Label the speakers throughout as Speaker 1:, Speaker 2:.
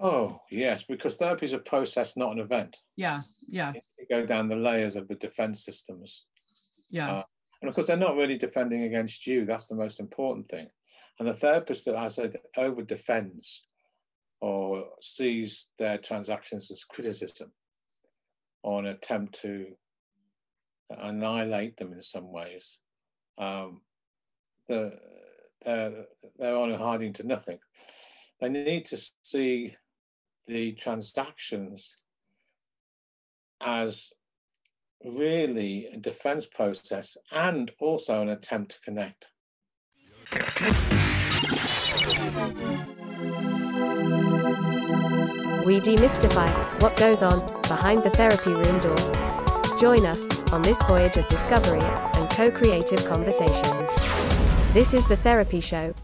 Speaker 1: Oh, yes, because therapy is a process, not an event.
Speaker 2: Yeah, yeah.
Speaker 1: You go down the layers of the defense systems.
Speaker 2: Yeah.
Speaker 1: Uh, and of course, they're not really defending against you. That's the most important thing. And the therapist that I said over defends or sees their transactions as criticism or an attempt to annihilate them in some ways, um, the, they're, they're on hiding to nothing. They need to see the transactions as really a defense process and also an attempt to connect.
Speaker 3: We demystify what goes on behind the therapy room door. Join us on this voyage of discovery and co creative conversations. This is The Therapy Show,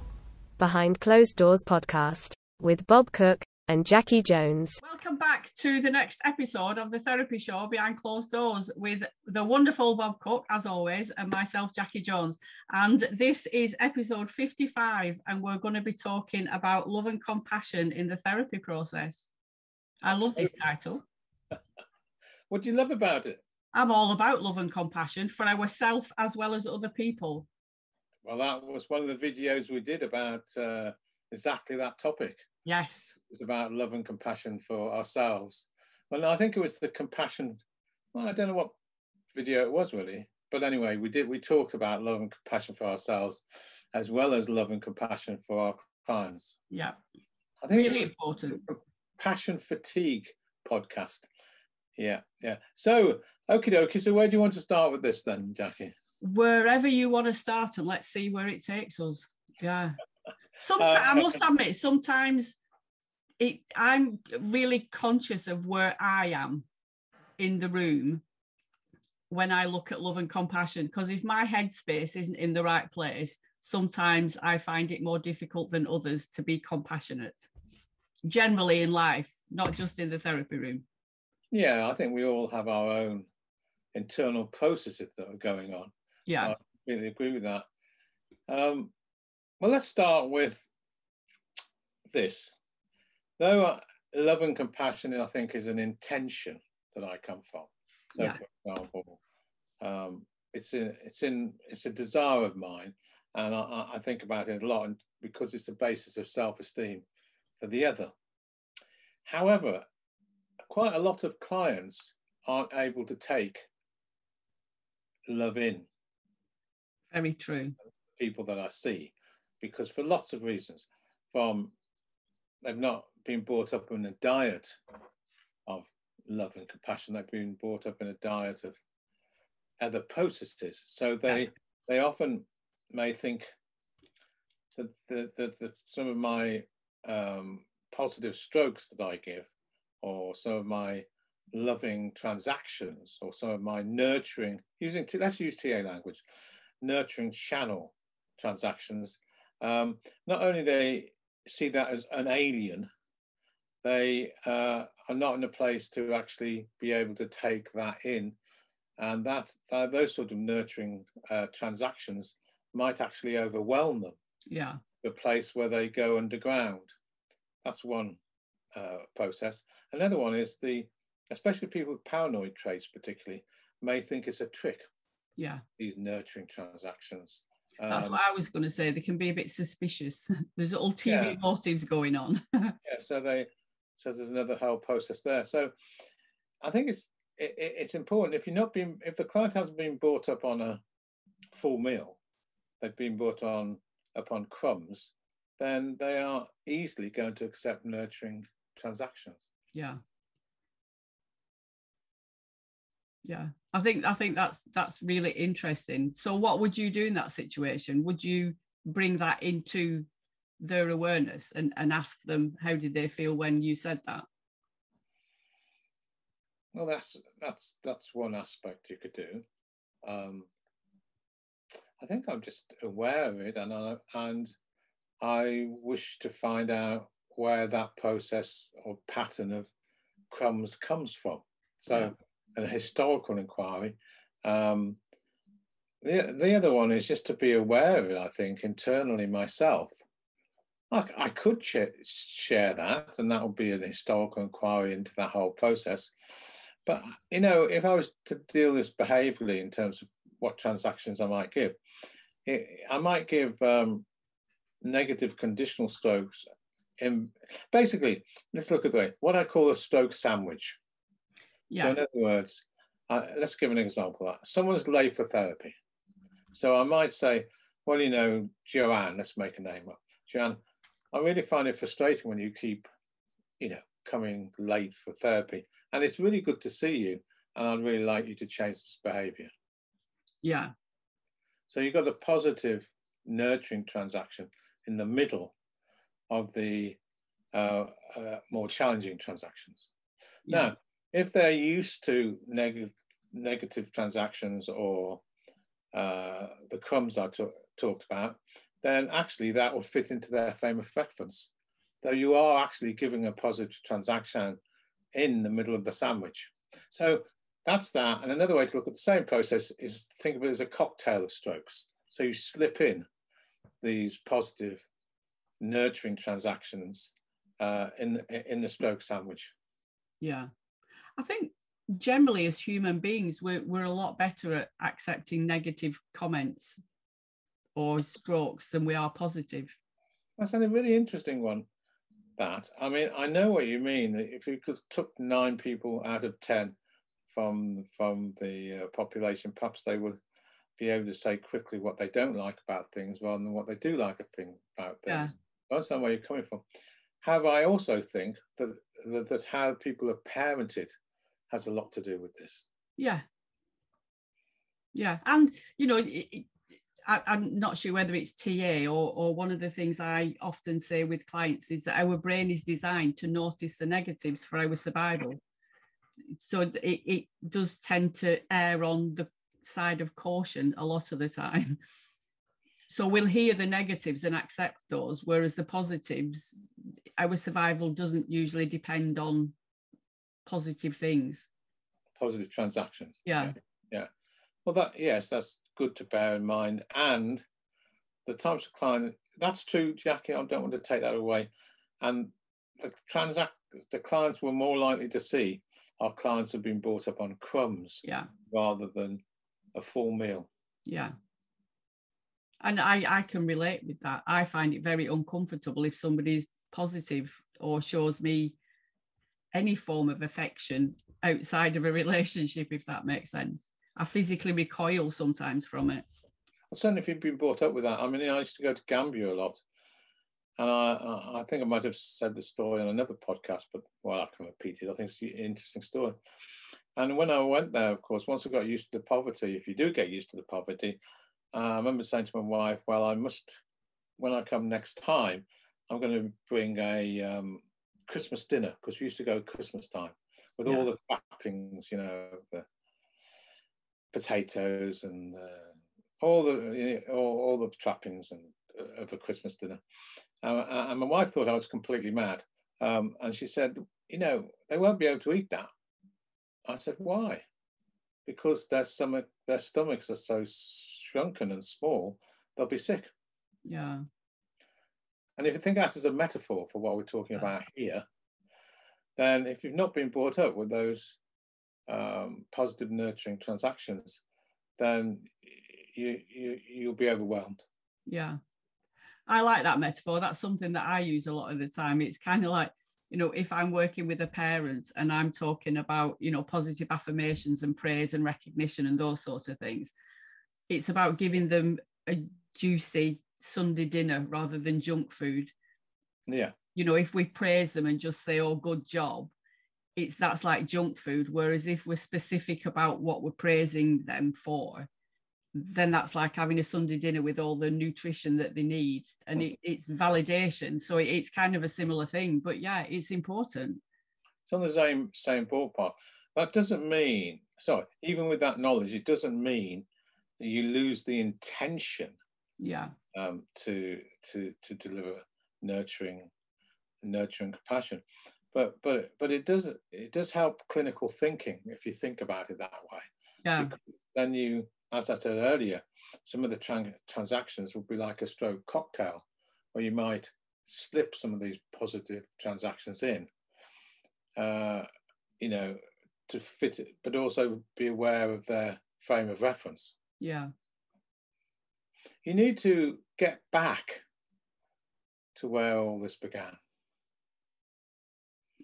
Speaker 3: Behind Closed Doors podcast, with Bob Cook and Jackie Jones.
Speaker 2: Welcome back to the next episode of the Therapy Show Behind Closed Doors with the wonderful Bob Cook, as always, and myself, Jackie Jones. And this is episode 55, and we're going to be talking about love and compassion in the therapy process. I love this title.
Speaker 1: what do you love about it?
Speaker 2: I'm all about love and compassion for ourselves as well as other people.
Speaker 1: Well, that was one of the videos we did about uh, exactly that topic.
Speaker 2: Yes.
Speaker 1: About love and compassion for ourselves. Well, I think it was the compassion. Well, I don't know what video it was really, but anyway, we did. We talked about love and compassion for ourselves, as well as love and compassion for our clients.
Speaker 2: Yeah.
Speaker 1: I think
Speaker 2: really important.
Speaker 1: Passion fatigue podcast. Yeah, yeah. So, okie dokie. So, where do you want to start with this then, Jackie?
Speaker 2: Wherever you want to start, and let's see where it takes us. Yeah. Sometimes uh, I must admit, sometimes it, I'm really conscious of where I am in the room when I look at love and compassion. Because if my headspace isn't in the right place, sometimes I find it more difficult than others to be compassionate. Generally in life, not just in the therapy room.
Speaker 1: Yeah, I think we all have our own internal processes that are going on.
Speaker 2: Yeah, I
Speaker 1: completely agree with that. Um, well, let's start with this. Though love and compassion, I think, is an intention that I come from. So, yeah. for example, um, it's in it's in it's a desire of mine, and I, I think about it a lot, and because it's the basis of self-esteem for the other. However, quite a lot of clients aren't able to take love in.
Speaker 2: Very true.
Speaker 1: People that I see, because for lots of reasons, from they've not been brought up in a diet of love and compassion. They've been brought up in a diet of other processes. So they yeah. they often may think that, that, that, that some of my um, positive strokes that I give, or some of my loving transactions, or some of my nurturing using let's use TA language, nurturing channel transactions um, not only they see that as an alien, they uh, are not in a place to actually be able to take that in, and that, that those sort of nurturing uh, transactions might actually overwhelm them.
Speaker 2: Yeah,
Speaker 1: the place where they go underground. That's one uh, process. Another one is the, especially people with paranoid traits, particularly, may think it's a trick.
Speaker 2: Yeah,
Speaker 1: these nurturing transactions.
Speaker 2: That's um, what I was going to say. They can be a bit suspicious. there's ulterior yeah. motives going on.
Speaker 1: yeah, so they, so there's another whole process there. So I think it's it, it's important if you're not being if the client hasn't been brought up on a full meal, they've been brought on upon crumbs, then they are easily going to accept nurturing transactions.
Speaker 2: Yeah. yeah i think i think that's that's really interesting. So what would you do in that situation? Would you bring that into their awareness and, and ask them how did they feel when you said that?
Speaker 1: Well that's that's that's one aspect you could do. Um, i think i'm just aware of it and I, and i wish to find out where that process or pattern of crumbs comes from. So a historical inquiry. Um, the, the other one is just to be aware of it, I think, internally myself. I, I could share, share that, and that would be an historical inquiry into that whole process. But you know, if I was to deal this behaviorally in terms of what transactions I might give, it, I might give um, negative conditional strokes. In basically, let's look at the way what I call a stroke sandwich.
Speaker 2: Yeah.
Speaker 1: So in other words, uh, let's give an example. Someone's late for therapy, so I might say, well, you know, Joanne. Let's make a name up. Joanne, I really find it frustrating when you keep, you know, coming late for therapy, and it's really good to see you, and I'd really like you to change this behaviour.
Speaker 2: Yeah.
Speaker 1: So you've got a positive, nurturing transaction in the middle of the uh, uh, more challenging transactions.
Speaker 2: Yeah.
Speaker 1: Now, if they're used to neg- negative transactions or uh, the crumbs I talked about, then actually that will fit into their frame of reference. Though you are actually giving a positive transaction in the middle of the sandwich. So that's that. And another way to look at the same process is think of it as a cocktail of strokes. So you slip in these positive, nurturing transactions uh, in in the stroke sandwich.
Speaker 2: Yeah. I think generally as human beings, we're, we're a lot better at accepting negative comments or strokes than we are positive.
Speaker 1: That's a really interesting one. That I mean, I know what you mean. If you could took nine people out of ten from from the uh, population, perhaps they would be able to say quickly what they don't like about things rather than what they do like a thing about things. Yeah. That's not where you're coming from. Have I also think that, that that how people are parented has a lot to do with this.
Speaker 2: Yeah. Yeah, and you know, it, I, am not sure whether it's TA or, or one of the things I often say with clients is that our brain is designed to notice the negatives for our survival. So it, it does tend to err on the side of caution a lot of the time. So we'll hear the negatives and accept those, whereas the positives, our survival doesn't usually depend on positive things.
Speaker 1: Positive transactions.
Speaker 2: Yeah. yeah.
Speaker 1: Yeah. Well, that yes, that's good to bear in mind. And the types of client that's true, Jackie. I don't want to take that away. And the transact the clients were more likely to see our clients have been brought up on crumbs
Speaker 2: yeah.
Speaker 1: rather than a full meal.
Speaker 2: Yeah. And I, I can relate with that. I find it very uncomfortable if somebody's positive or shows me any form of affection outside of a relationship, if that makes sense. I physically recoil sometimes from it.
Speaker 1: Well, certainly if you've been brought up with that. I mean, I used to go to Gambia a lot. And I, I think I might have said the story on another podcast, but well, I can repeat it. I think it's an interesting story. And when I went there, of course, once I got used to the poverty, if you do get used to the poverty, uh, I remember saying to my wife, well, I must, when I come next time, I'm going to bring a um, Christmas dinner because we used to go Christmas time with yeah. all the trappings, you know, the potatoes and uh, all the you know, all, all, the trappings and uh, of a Christmas dinner. Uh, and my wife thought I was completely mad, um, and she said, "You know, they won't be able to eat that." I said, "Why?" Because their stomach, their stomachs are so shrunken and small, they'll be sick.
Speaker 2: Yeah.
Speaker 1: And if you think that as a metaphor for what we're talking about here, then if you've not been brought up with those um, positive nurturing transactions, then you, you you'll be overwhelmed.
Speaker 2: Yeah, I like that metaphor. That's something that I use a lot of the time. It's kind of like you know if i'm working with a parent and i'm talking about you know positive affirmations and praise and recognition and those sorts of things it's about giving them a juicy Sunday dinner rather than junk food.
Speaker 1: Yeah.
Speaker 2: You know, if we praise them and just say, oh, good job, it's that's like junk food. Whereas if we're specific about what we're praising them for, then that's like having a Sunday dinner with all the nutrition that they need. And it, it's validation. So it's kind of a similar thing. But yeah, it's important.
Speaker 1: It's on the same same ballpark. That doesn't mean, sorry, even with that knowledge, it doesn't mean that you lose the intention
Speaker 2: yeah
Speaker 1: um, to to to deliver nurturing nurturing compassion but but but it does it does help clinical thinking if you think about it that way
Speaker 2: yeah
Speaker 1: because then you as i said earlier some of the transactions would be like a stroke cocktail where you might slip some of these positive transactions in, uh, you know, to fit it, but also be aware of their frame of reference.
Speaker 2: Yeah.
Speaker 1: You need to get back to where all this began.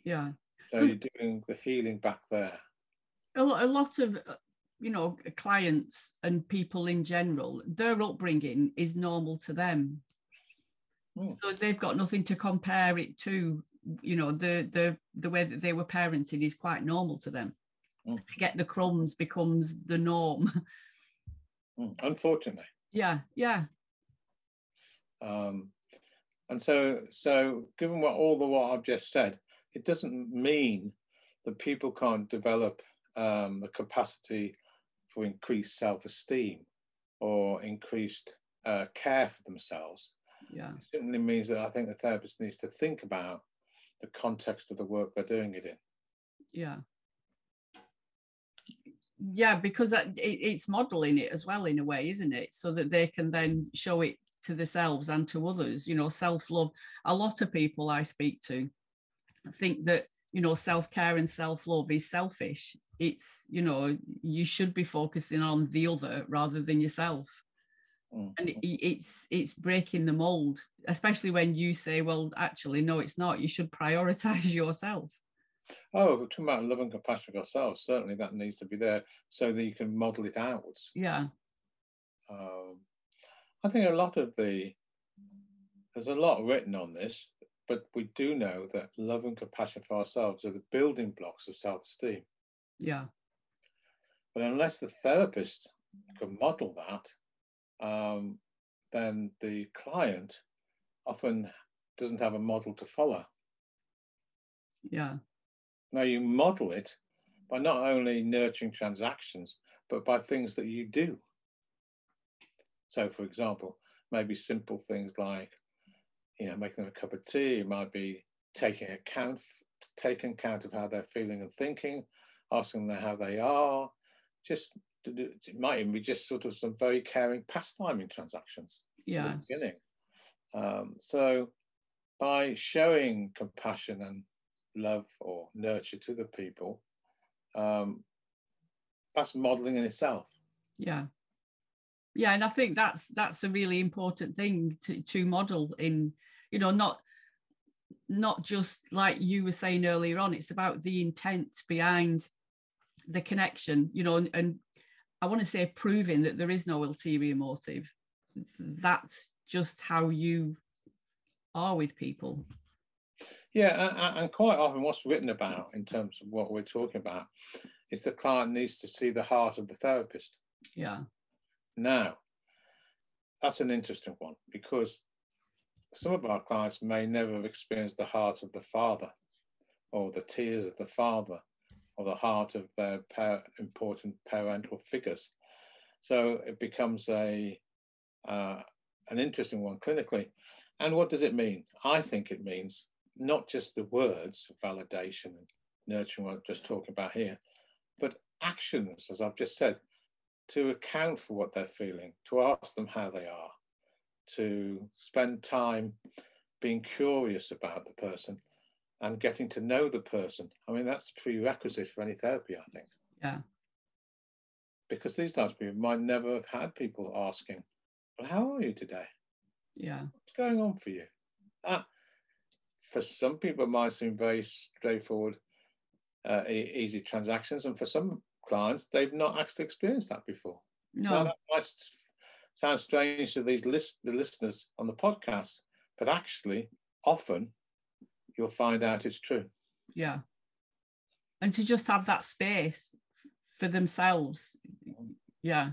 Speaker 2: Yeah.
Speaker 1: So you're doing the healing back there.
Speaker 2: A, lot of uh, you know clients and people in general their upbringing is normal to them mm. so they've got nothing to compare it to you know the the the way that they were parented is quite normal to them mm. to get the crumbs becomes the norm
Speaker 1: mm. unfortunately
Speaker 2: yeah yeah
Speaker 1: um and so so given what all the what i've just said it doesn't mean that people can't develop um, the capacity for increased self-esteem or increased uh, care for themselves.
Speaker 2: Yeah.
Speaker 1: It simply means that I think the therapist needs to think about the context of the work they're doing it in.
Speaker 2: Yeah. Yeah, because it, it's modeling it as well in a way, isn't it? So that they can then show it to themselves and to others. You know, self love. A lot of people I speak to think that you know self-care and self-love is selfish it's you know you should be focusing on the other rather than yourself mm-hmm. and it, it's it's breaking the mold especially when you say well actually no it's not you should prioritize yourself
Speaker 1: oh talking about love and compassion for yourself certainly that needs to be there so that you can model it outwards
Speaker 2: yeah
Speaker 1: um, i think a lot of the there's a lot written on this but we do know that love and compassion for ourselves are the building blocks of self esteem.
Speaker 2: Yeah.
Speaker 1: But unless the therapist can model that, um, then the client often doesn't have a model to follow.
Speaker 2: Yeah.
Speaker 1: Now you model it by not only nurturing transactions, but by things that you do. So, for example, maybe simple things like you know, making them a cup of tea. It might be taking account, taking account of how they're feeling and thinking, asking them how they are. Just it might even be just sort of some very caring pastiming transactions.
Speaker 2: Yeah.
Speaker 1: Beginning. Um, so by showing compassion and love or nurture to the people, um, that's modeling in itself.
Speaker 2: Yeah. Yeah, and I think that's that's a really important thing to to model in you know not not just like you were saying earlier on it's about the intent behind the connection you know and, and i want to say proving that there is no ulterior motive that's just how you are with people
Speaker 1: yeah and quite often what's written about in terms of what we're talking about is the client needs to see the heart of the therapist
Speaker 2: yeah
Speaker 1: now that's an interesting one because some of our clients may never have experienced the heart of the father or the tears of the father or the heart of their par- important parental figures. So it becomes a uh, an interesting one clinically. And what does it mean? I think it means not just the words of validation and nurturing, what I'm just talking about here, but actions, as I've just said, to account for what they're feeling, to ask them how they are, to spend time being curious about the person and getting to know the person. I mean, that's the prerequisite for any therapy, I think.
Speaker 2: Yeah.
Speaker 1: Because these types of people might never have had people asking, Well, how are you today?
Speaker 2: Yeah.
Speaker 1: What's going on for you? That, for some people, it might seem very straightforward, uh, easy transactions. And for some clients, they've not actually experienced that before.
Speaker 2: No.
Speaker 1: Now, that might sound strange to these list, the listeners on the podcast, but actually, often you'll find out it's true.
Speaker 2: Yeah. And to just have that space for themselves. Yeah.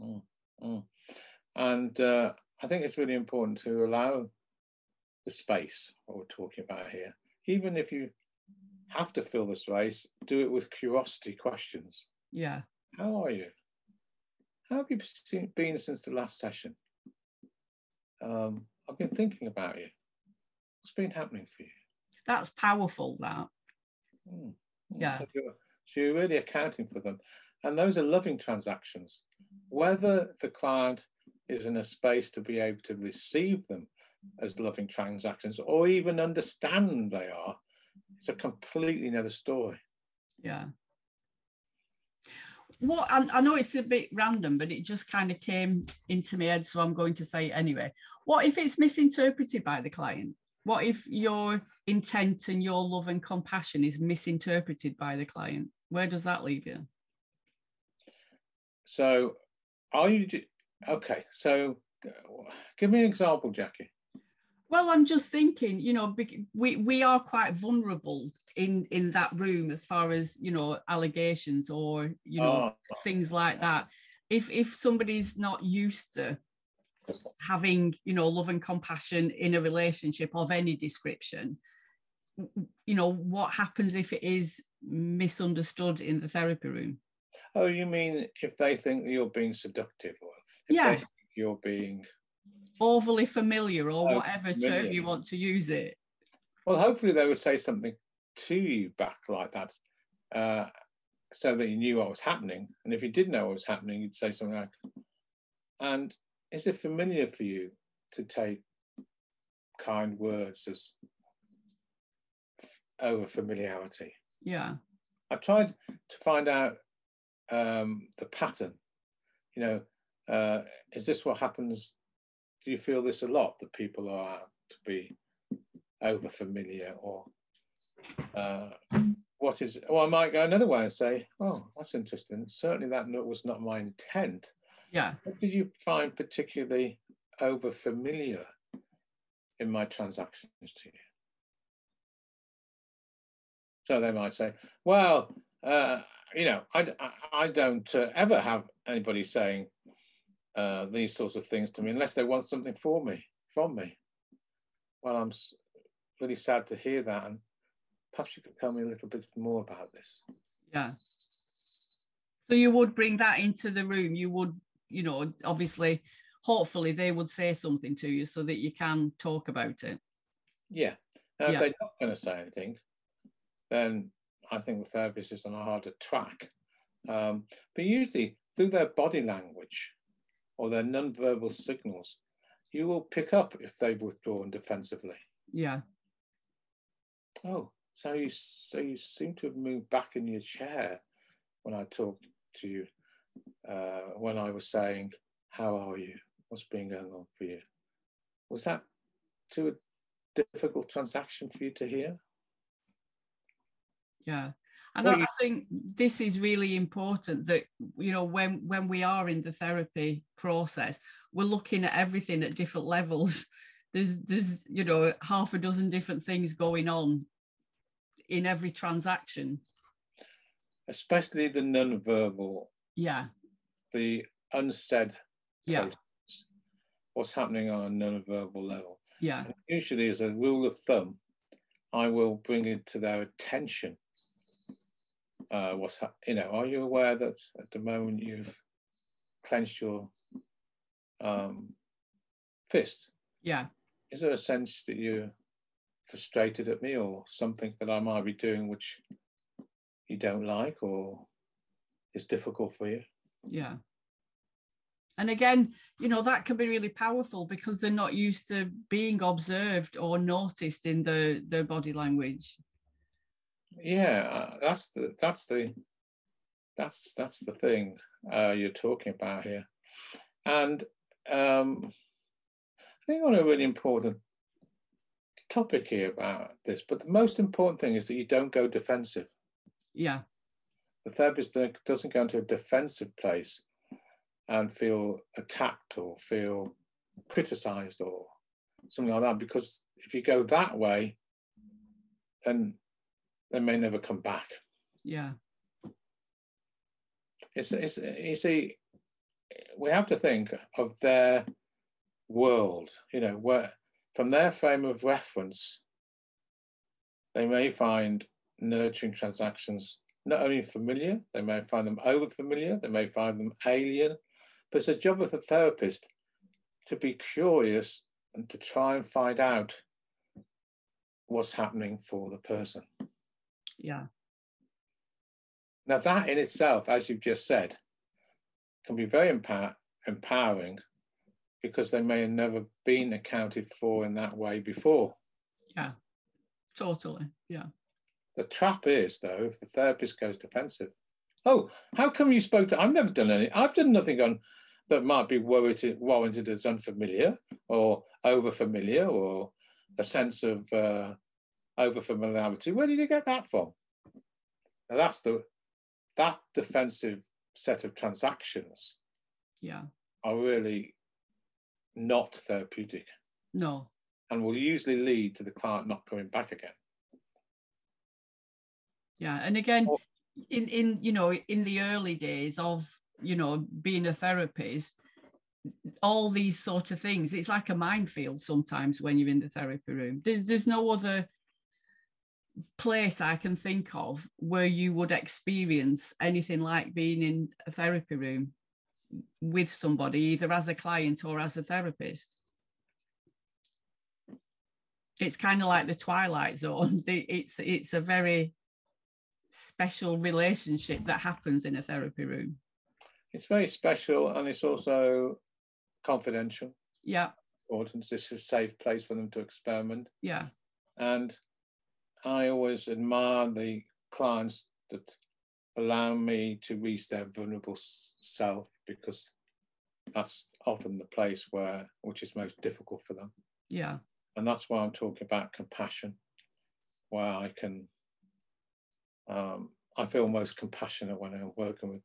Speaker 1: Mm, mm. And uh, I think it's really important to allow the space, what we're talking about here. Even if you have to fill the space, do it with curiosity questions.
Speaker 2: Yeah.
Speaker 1: How are you? How have you been since the last session? Um, I've been thinking about you. What's been happening for you?
Speaker 2: That's powerful, that.
Speaker 1: Mm.
Speaker 2: Yeah.
Speaker 1: So you're, so you're really accounting for them. And those are loving transactions. Whether the client is in a space to be able to receive them as loving transactions or even understand they are, it's a completely another story.
Speaker 2: Yeah. What I, I know it's a bit random, but it just kind of came into my head, so I'm going to say it anyway. What if it's misinterpreted by the client? What if your intent and your love and compassion is misinterpreted by the client? Where does that leave you?
Speaker 1: So, are you okay? So, give me an example, Jackie.
Speaker 2: Well, I'm just thinking, you know, we we are quite vulnerable in in that room as far as you know allegations or you know oh. things like that. If if somebody's not used to having you know love and compassion in a relationship of any description, you know what happens if it is misunderstood in the therapy room?
Speaker 1: Oh, you mean if they think that you're being seductive or
Speaker 2: yeah.
Speaker 1: you're being
Speaker 2: overly familiar or oh, whatever familiar. term you want to use it.
Speaker 1: Well, hopefully they would say something to you back like that, uh, so that you knew what was happening. And if you did know what was happening, you'd say something like, "And is it familiar for you to take kind words as over familiarity?"
Speaker 2: Yeah.
Speaker 1: I tried to find out um, the pattern. You know, uh, is this what happens? Do you feel this a lot that people are to be over familiar or uh, what is? Well, I might go another way and say, "Oh, that's interesting. Certainly, that was not my intent."
Speaker 2: Yeah.
Speaker 1: What did you find particularly over familiar in my transactions to you? So they might say, "Well, uh, you know, I, I, don't uh, ever have anybody saying uh, these sorts of things to me unless they want something for me, from me. Well, I'm really sad to hear that. And perhaps you could tell me a little bit more about this.
Speaker 2: Yeah. So you would bring that into the room. You would, you know, obviously, hopefully they would say something to you so that you can talk about it.
Speaker 1: Yeah. Now, yeah. if they're not going to say anything, then I think the therapist is on a harder track. Um, but usually through their body language or their non-verbal signals, you will pick up if they've withdrawn defensively.
Speaker 2: Yeah.
Speaker 1: Oh, so you so you seem to have moved back in your chair when I talked to you uh, when I was saying, "How are you? What's been going on for you?" Was that too a difficult transaction for you to hear?
Speaker 2: yeah and well, I, think this is really important that you know when when we are in the therapy process we're looking at everything at different levels. There's there's you know half a dozen different things going on in every transaction.
Speaker 1: Especially the non-verbal.
Speaker 2: Yeah.
Speaker 1: The unsaid
Speaker 2: yeah.
Speaker 1: what's happening on a non-verbal level.
Speaker 2: Yeah.
Speaker 1: And usually as a rule of thumb i will bring it to their attention uh, what's you know are you aware that at the moment you've clenched your um, fist?
Speaker 2: Yeah.
Speaker 1: Is there a sense that you're frustrated at me or something that i might be doing which you don't like or is difficult for you?
Speaker 2: Yeah. And again you know that can be really powerful because they're not used to being observed or noticed in the their body language
Speaker 1: yeah uh, that's the that's the that's that's the thing uh, you're talking about here. And um, i think on a really important topic here about this but the most important thing is that you don't go defensive.
Speaker 2: Yeah.
Speaker 1: The therapist doesn't go into a defensive place and feel attacked or feel criticized or something like that because if you go that way then they may never come back.
Speaker 2: Yeah.
Speaker 1: It's, it's you see, we have to think of their world, you know, where from their frame of reference, they may find nurturing transactions not only familiar, they may find them over familiar, they may find them alien, but it's a job of the therapist to be curious and to try and find out what's happening for the person
Speaker 2: yeah.
Speaker 1: Now, that in itself, as you've just said, can be very empower- empowering because they may have never been accounted for in that way before.
Speaker 2: Yeah, totally. Yeah.
Speaker 1: The trap is, though, if the therapist goes defensive, oh, how come you spoke to? I've never done any. I've done nothing on that might be warranted, warranted as unfamiliar or over familiar or a sense of uh, over familiarity. Where did you get that from? Now that's the that defensive set of transactions.
Speaker 2: Yeah.
Speaker 1: Are really not therapeutic.
Speaker 2: No.
Speaker 1: And will usually lead to the client not coming back again.
Speaker 2: Yeah, and again, oh. in in you know in the early days of you know being a therapist, all these sort of things, it's like a minefield sometimes when you're in the therapy room. There's there's no other place I can think of where you would experience anything like being in a therapy room with somebody, either as a client or as a therapist. It's kind of like the twilight zone. It's it's a very special relationship that happens in a therapy room.
Speaker 1: It's very special and it's also confidential.
Speaker 2: Yeah.
Speaker 1: Important. This is a safe place for them to experiment.
Speaker 2: Yeah.
Speaker 1: And I always admire the clients that allow me to reach their vulnerable self because that's often the place where which is most difficult for them.
Speaker 2: Yeah.
Speaker 1: And that's why I'm talking about compassion, where I can um, I feel most compassionate when I'm working with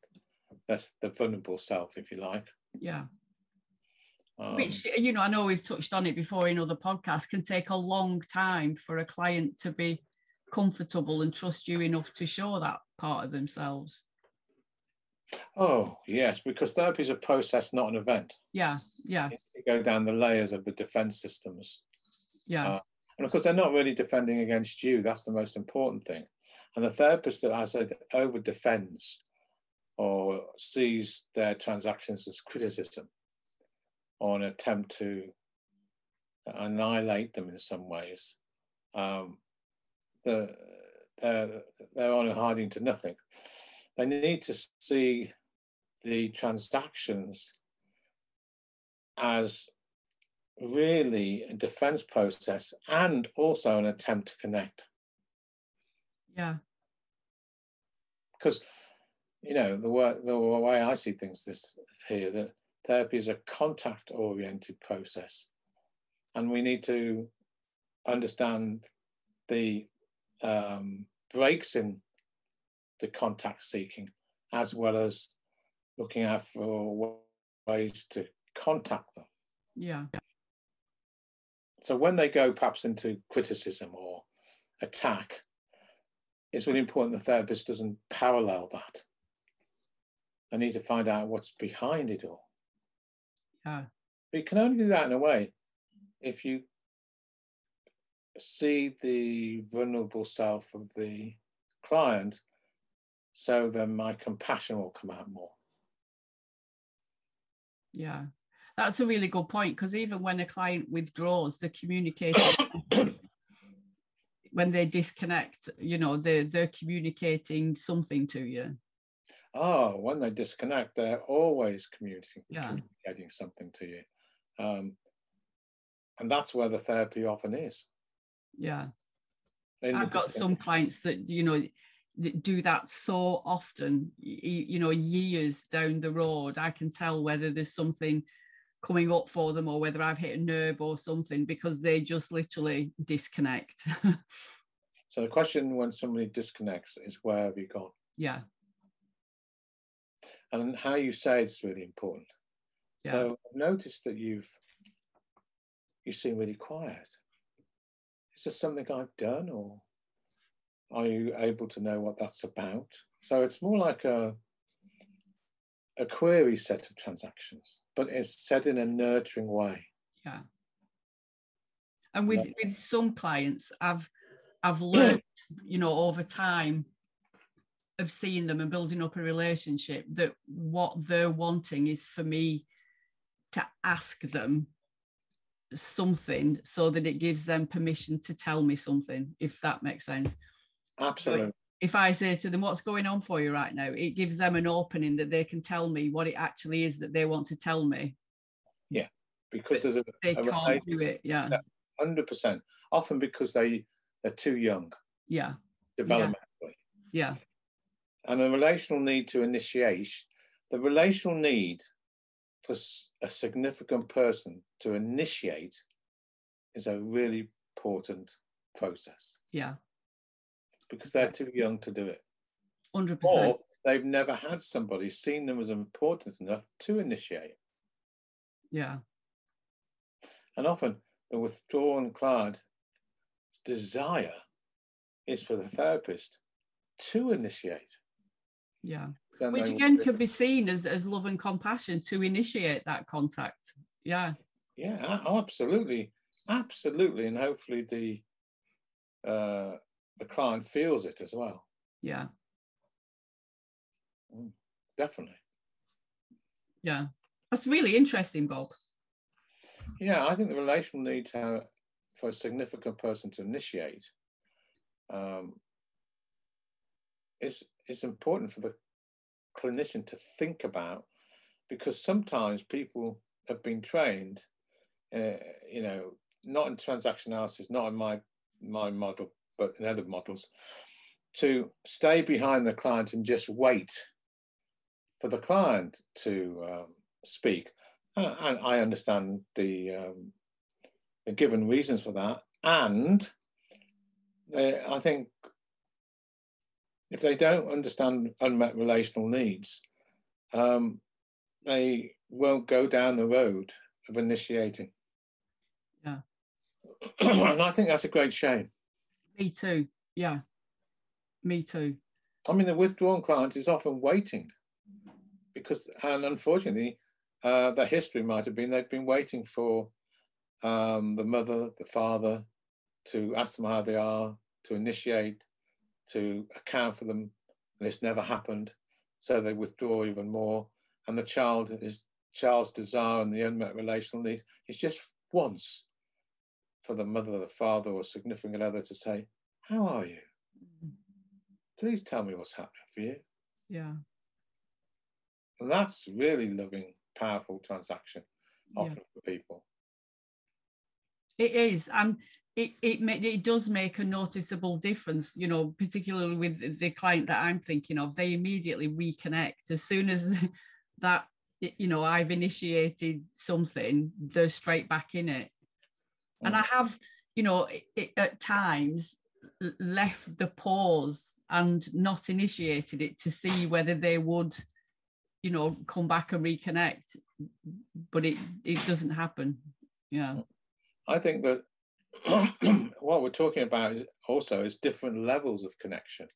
Speaker 1: that's the vulnerable self, if you like.
Speaker 2: Yeah. Um, Which you know, I know we've touched on it before in other podcasts, can take a long time for a client to be comfortable and trust you enough to show that part of themselves.
Speaker 1: Oh yes, because therapy is a process, not an event.
Speaker 2: Yeah, yeah.
Speaker 1: You go down the layers of the defense systems.
Speaker 2: Yeah. Uh,
Speaker 1: and of course, they're not really defending against you. That's the most important thing. And the therapist that I said over defends or sees their transactions as criticism or an attempt to annihilate them in some ways, um, the, they're, they're on hiding to nothing. They need to see the transactions as really a defense process and also an attempt to connect.
Speaker 2: Yeah.
Speaker 1: Because, you know, the way, the way I see things this here, that therapy is a contact oriented process. And we need to understand the um, breaks in the contact seeking, as well as looking out for ways to contact them.
Speaker 2: Yeah.
Speaker 1: So when they go perhaps into criticism or attack, it's really important the therapist doesn't parallel that. I need to find out what's behind it all.
Speaker 2: Yeah.
Speaker 1: But you can only do that in a way if you see the vulnerable self of the client so then my compassion will come out more.
Speaker 2: Yeah, that's a really good point because even when a client withdraws, the communication when they disconnect, you know, they're they're communicating something to you.
Speaker 1: Oh, when they disconnect, they're always communicating,
Speaker 2: yeah.
Speaker 1: communicating something to you. Um, and that's where the therapy often is.
Speaker 2: Yeah. In I've got some clients that, you know, do that so often, you, you know, years down the road. I can tell whether there's something coming up for them or whether I've hit a nerve or something because they just literally disconnect.
Speaker 1: so the question when somebody disconnects is where have you gone?
Speaker 2: Yeah.
Speaker 1: And how you say it's really important. Yeah. So I've noticed that you've you seem really quiet. Is this something I've done or are you able to know what that's about? So it's more like a a query set of transactions, but it's said in a nurturing way.
Speaker 2: Yeah. And with yeah. with some clients, I've I've learned, you know, over time of seeing them and building up a relationship that what they're wanting is for me to ask them something so that it gives them permission to tell me something, if that makes sense.
Speaker 1: Absolutely
Speaker 2: if I say to them, What's going on for you right now? it gives them an opening that they can tell me what it actually is that they want to tell me.
Speaker 1: Yeah. because there's a,
Speaker 2: they
Speaker 1: a
Speaker 2: can't do it. Yeah,
Speaker 1: hundred percent. Often because they they're too young
Speaker 2: yeah,
Speaker 1: developmentally,
Speaker 2: yeah,
Speaker 1: and the relational need to initiate the relational need for a significant person to initiate is a really important process
Speaker 2: yeah.
Speaker 1: because they're too young to do it,
Speaker 2: Hundred percent.
Speaker 1: or they've never had somebody seen them as important enough to initiate.
Speaker 2: Yeah,
Speaker 1: And often the withdrawn client's desire is for the therapist to initiate.
Speaker 2: Yeah. Which again could be seen as as love and compassion to initiate that contact. Yeah,
Speaker 1: Yeah, absolutely, absolutely, and hopefully the uh, the client feels it as well.
Speaker 2: yeah,
Speaker 1: Definitely.
Speaker 2: yeah. That's really interesting, Bob.
Speaker 1: Yeah, I think the relational need to have, for a significant person to initiate um, is is important for the clinician to think about because sometimes people have been trained, uh, you know, not in transaction analysis, not in my my model, but in other models, to stay behind the client and just wait for the client to um, speak. Uh, and I understand the um, the given reasons for that, and they, I think if they don't understand unmet relational needs, um, they won't go down the road of initiating.
Speaker 2: Yeah.
Speaker 1: and I think that's a great shame.
Speaker 2: Me too. Yeah, me too.
Speaker 1: I mean, the withdrawn client is often waiting because, and unfortunately, uh, the history might have been they've been waiting for um, the mother, the father to ask them how they are, to initiate, to account for them. And this never happened. So they withdraw even more. And the child is child's desire and the unmet relational needs is just once for the mother, the father, or significant other to say, How are you? Please tell me what's happening for you.
Speaker 2: Yeah,
Speaker 1: And that's really loving, powerful transaction
Speaker 2: yeah.
Speaker 1: often for people.
Speaker 2: It is, and it it it does make a noticeable difference. You know, particularly with the client that I'm thinking of, they immediately reconnect as soon as that. You know, I've initiated something, they're straight back in it, and I mm. have, you know, i i- at times left the pause and not initiated it to see whether they would, you know, come back and reconnect, but it it doesn't happen. Yeah. Mm.
Speaker 1: I think that what we're talking about is also is different levels of connection.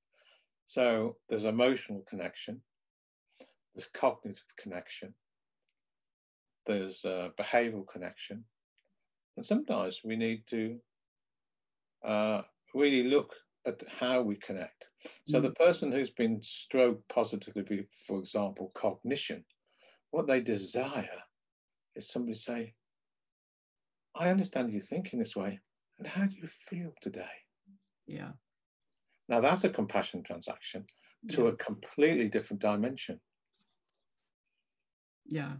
Speaker 1: So there's emotional connection, there's cognitive connection, there's uh, behavioral connection, and sometimes we need to uh, really look at how we connect. So the person who's been stroked positively, for example, cognition, what they desire is somebody say, I understand you thinking this way. And how do you feel today?
Speaker 2: Yeah.
Speaker 1: Now, that's a compassion transaction to
Speaker 2: Yeah.
Speaker 1: a completely different dimension.
Speaker 2: Yeah.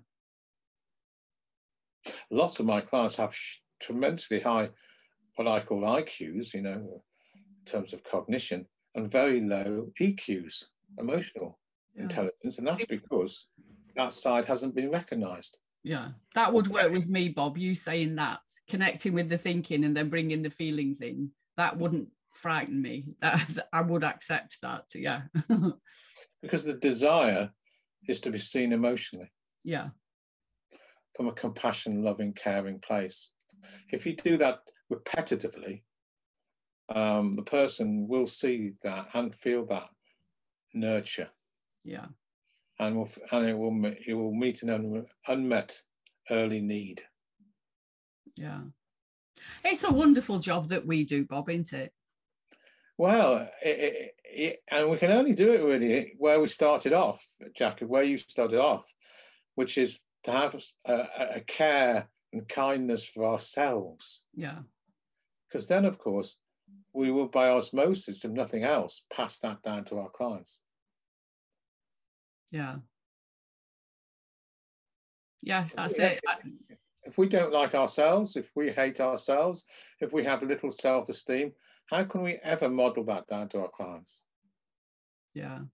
Speaker 1: Lots of my clients have tremendously high, what I call IQs, you know, in terms of cognition, and very low EQs, emotional
Speaker 2: Yeah.
Speaker 1: intelligence. And that's because that side hasn't been recognized.
Speaker 2: Yeah. That would work with me, Bob. You saying that, connecting with the thinking and then bringing the feelings in, that wouldn't frighten me. That I would accept that. Yeah.
Speaker 1: Because the desire is to be seen emotionally.
Speaker 2: yeah.
Speaker 1: from a compassion, loving, caring place. If you do that repetitively, um, the person will see that and feel that nurture,
Speaker 2: Yeah.
Speaker 1: And will and it will it will meet an un- unmet early need.
Speaker 2: Yeah. It's a wonderful job that we do, Bob, isn't it?
Speaker 1: Well, it, it, it, and we can only do it really where we started off, Jack, where you started off, which is to have a, a- a care and kindness for ourselves.
Speaker 2: Yeah.
Speaker 1: because then of course we will by osmosis if nothing else pass that down to our clients
Speaker 2: Yeah. Yeah, that's
Speaker 1: Yeah.
Speaker 2: it. I-
Speaker 1: if we don't like ourselves, if we hate ourselves, if we have little self-esteem, how can we ever model that down to our clients?
Speaker 2: Yeah.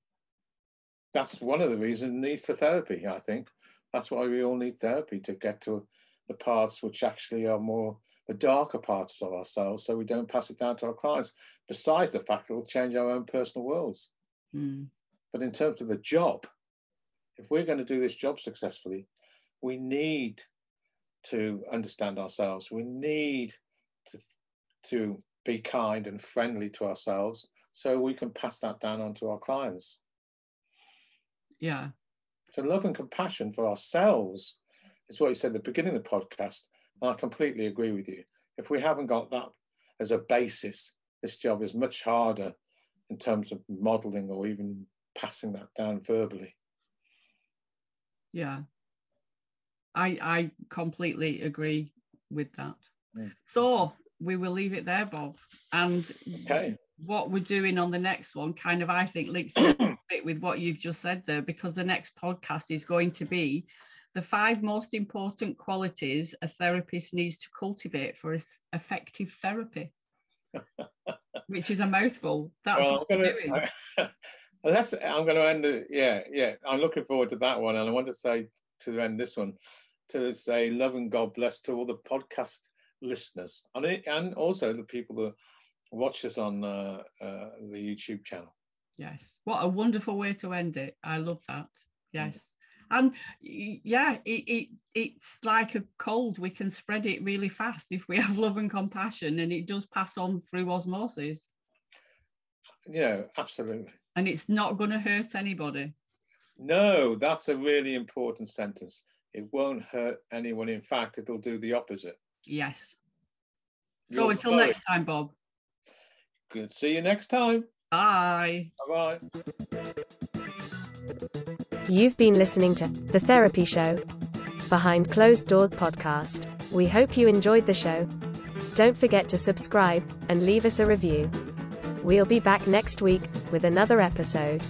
Speaker 1: That's one of the reasons need for therapy, I think. That's why we all need therapy to get to the parts which actually are more the darker parts of ourselves so we don't pass it down to our clients, besides the fact it will change our own personal worlds.
Speaker 2: Mm.
Speaker 1: But in terms of the job, if we're going to do this job successfully, we need to understand ourselves. We need to, to be kind and friendly to ourselves so we can pass that down onto our clients.
Speaker 2: Yeah.
Speaker 1: So love and compassion for ourselves is what you said at the beginning of the podcast. And I completely agree with you. If we haven't got that as a basis, this job is much harder in terms of modeling or even passing that down verbally.
Speaker 2: Yeah. I I completely agree with that.
Speaker 1: Mm.
Speaker 2: So we will leave it there, Bob. And
Speaker 1: Okay.
Speaker 2: what we're doing on the next one kind of I think links a bit with what you've just said there, because the next podcast is going to be the five most important qualities a therapist needs to cultivate for effective therapy. Which is a mouthful. That's
Speaker 1: Well,
Speaker 2: what
Speaker 1: I'm
Speaker 2: we're
Speaker 1: gonna,
Speaker 2: doing.
Speaker 1: unless I'm going to end the yeah yeah. I'm looking forward to that one, and I want to say to end this one to say love and God bless to all the podcast listeners and it- and also the people that watch us on uh, uh, the YouTube channel.
Speaker 2: Yes. What a wonderful way to end it. I love that. Yes. And yeah, it, it it's like a cold. We can spread it really fast if we have love and compassion, and it does pass on through osmosis.
Speaker 1: You know, absolutely.
Speaker 2: And it's not going to hurt anybody.
Speaker 1: No, that's a really important sentence. It won't hurt anyone. In fact, it'll do the opposite.
Speaker 2: Yes. So
Speaker 1: You're
Speaker 2: until
Speaker 1: very-
Speaker 2: next time, Bob.
Speaker 1: Good. See you next time.
Speaker 2: Bye.
Speaker 1: Bye bye.
Speaker 3: You've been listening to The Therapy Show, Behind Closed Doors podcast. We hope you enjoyed the show. Don't forget to subscribe and leave us a review. We'll be back next week with another episode.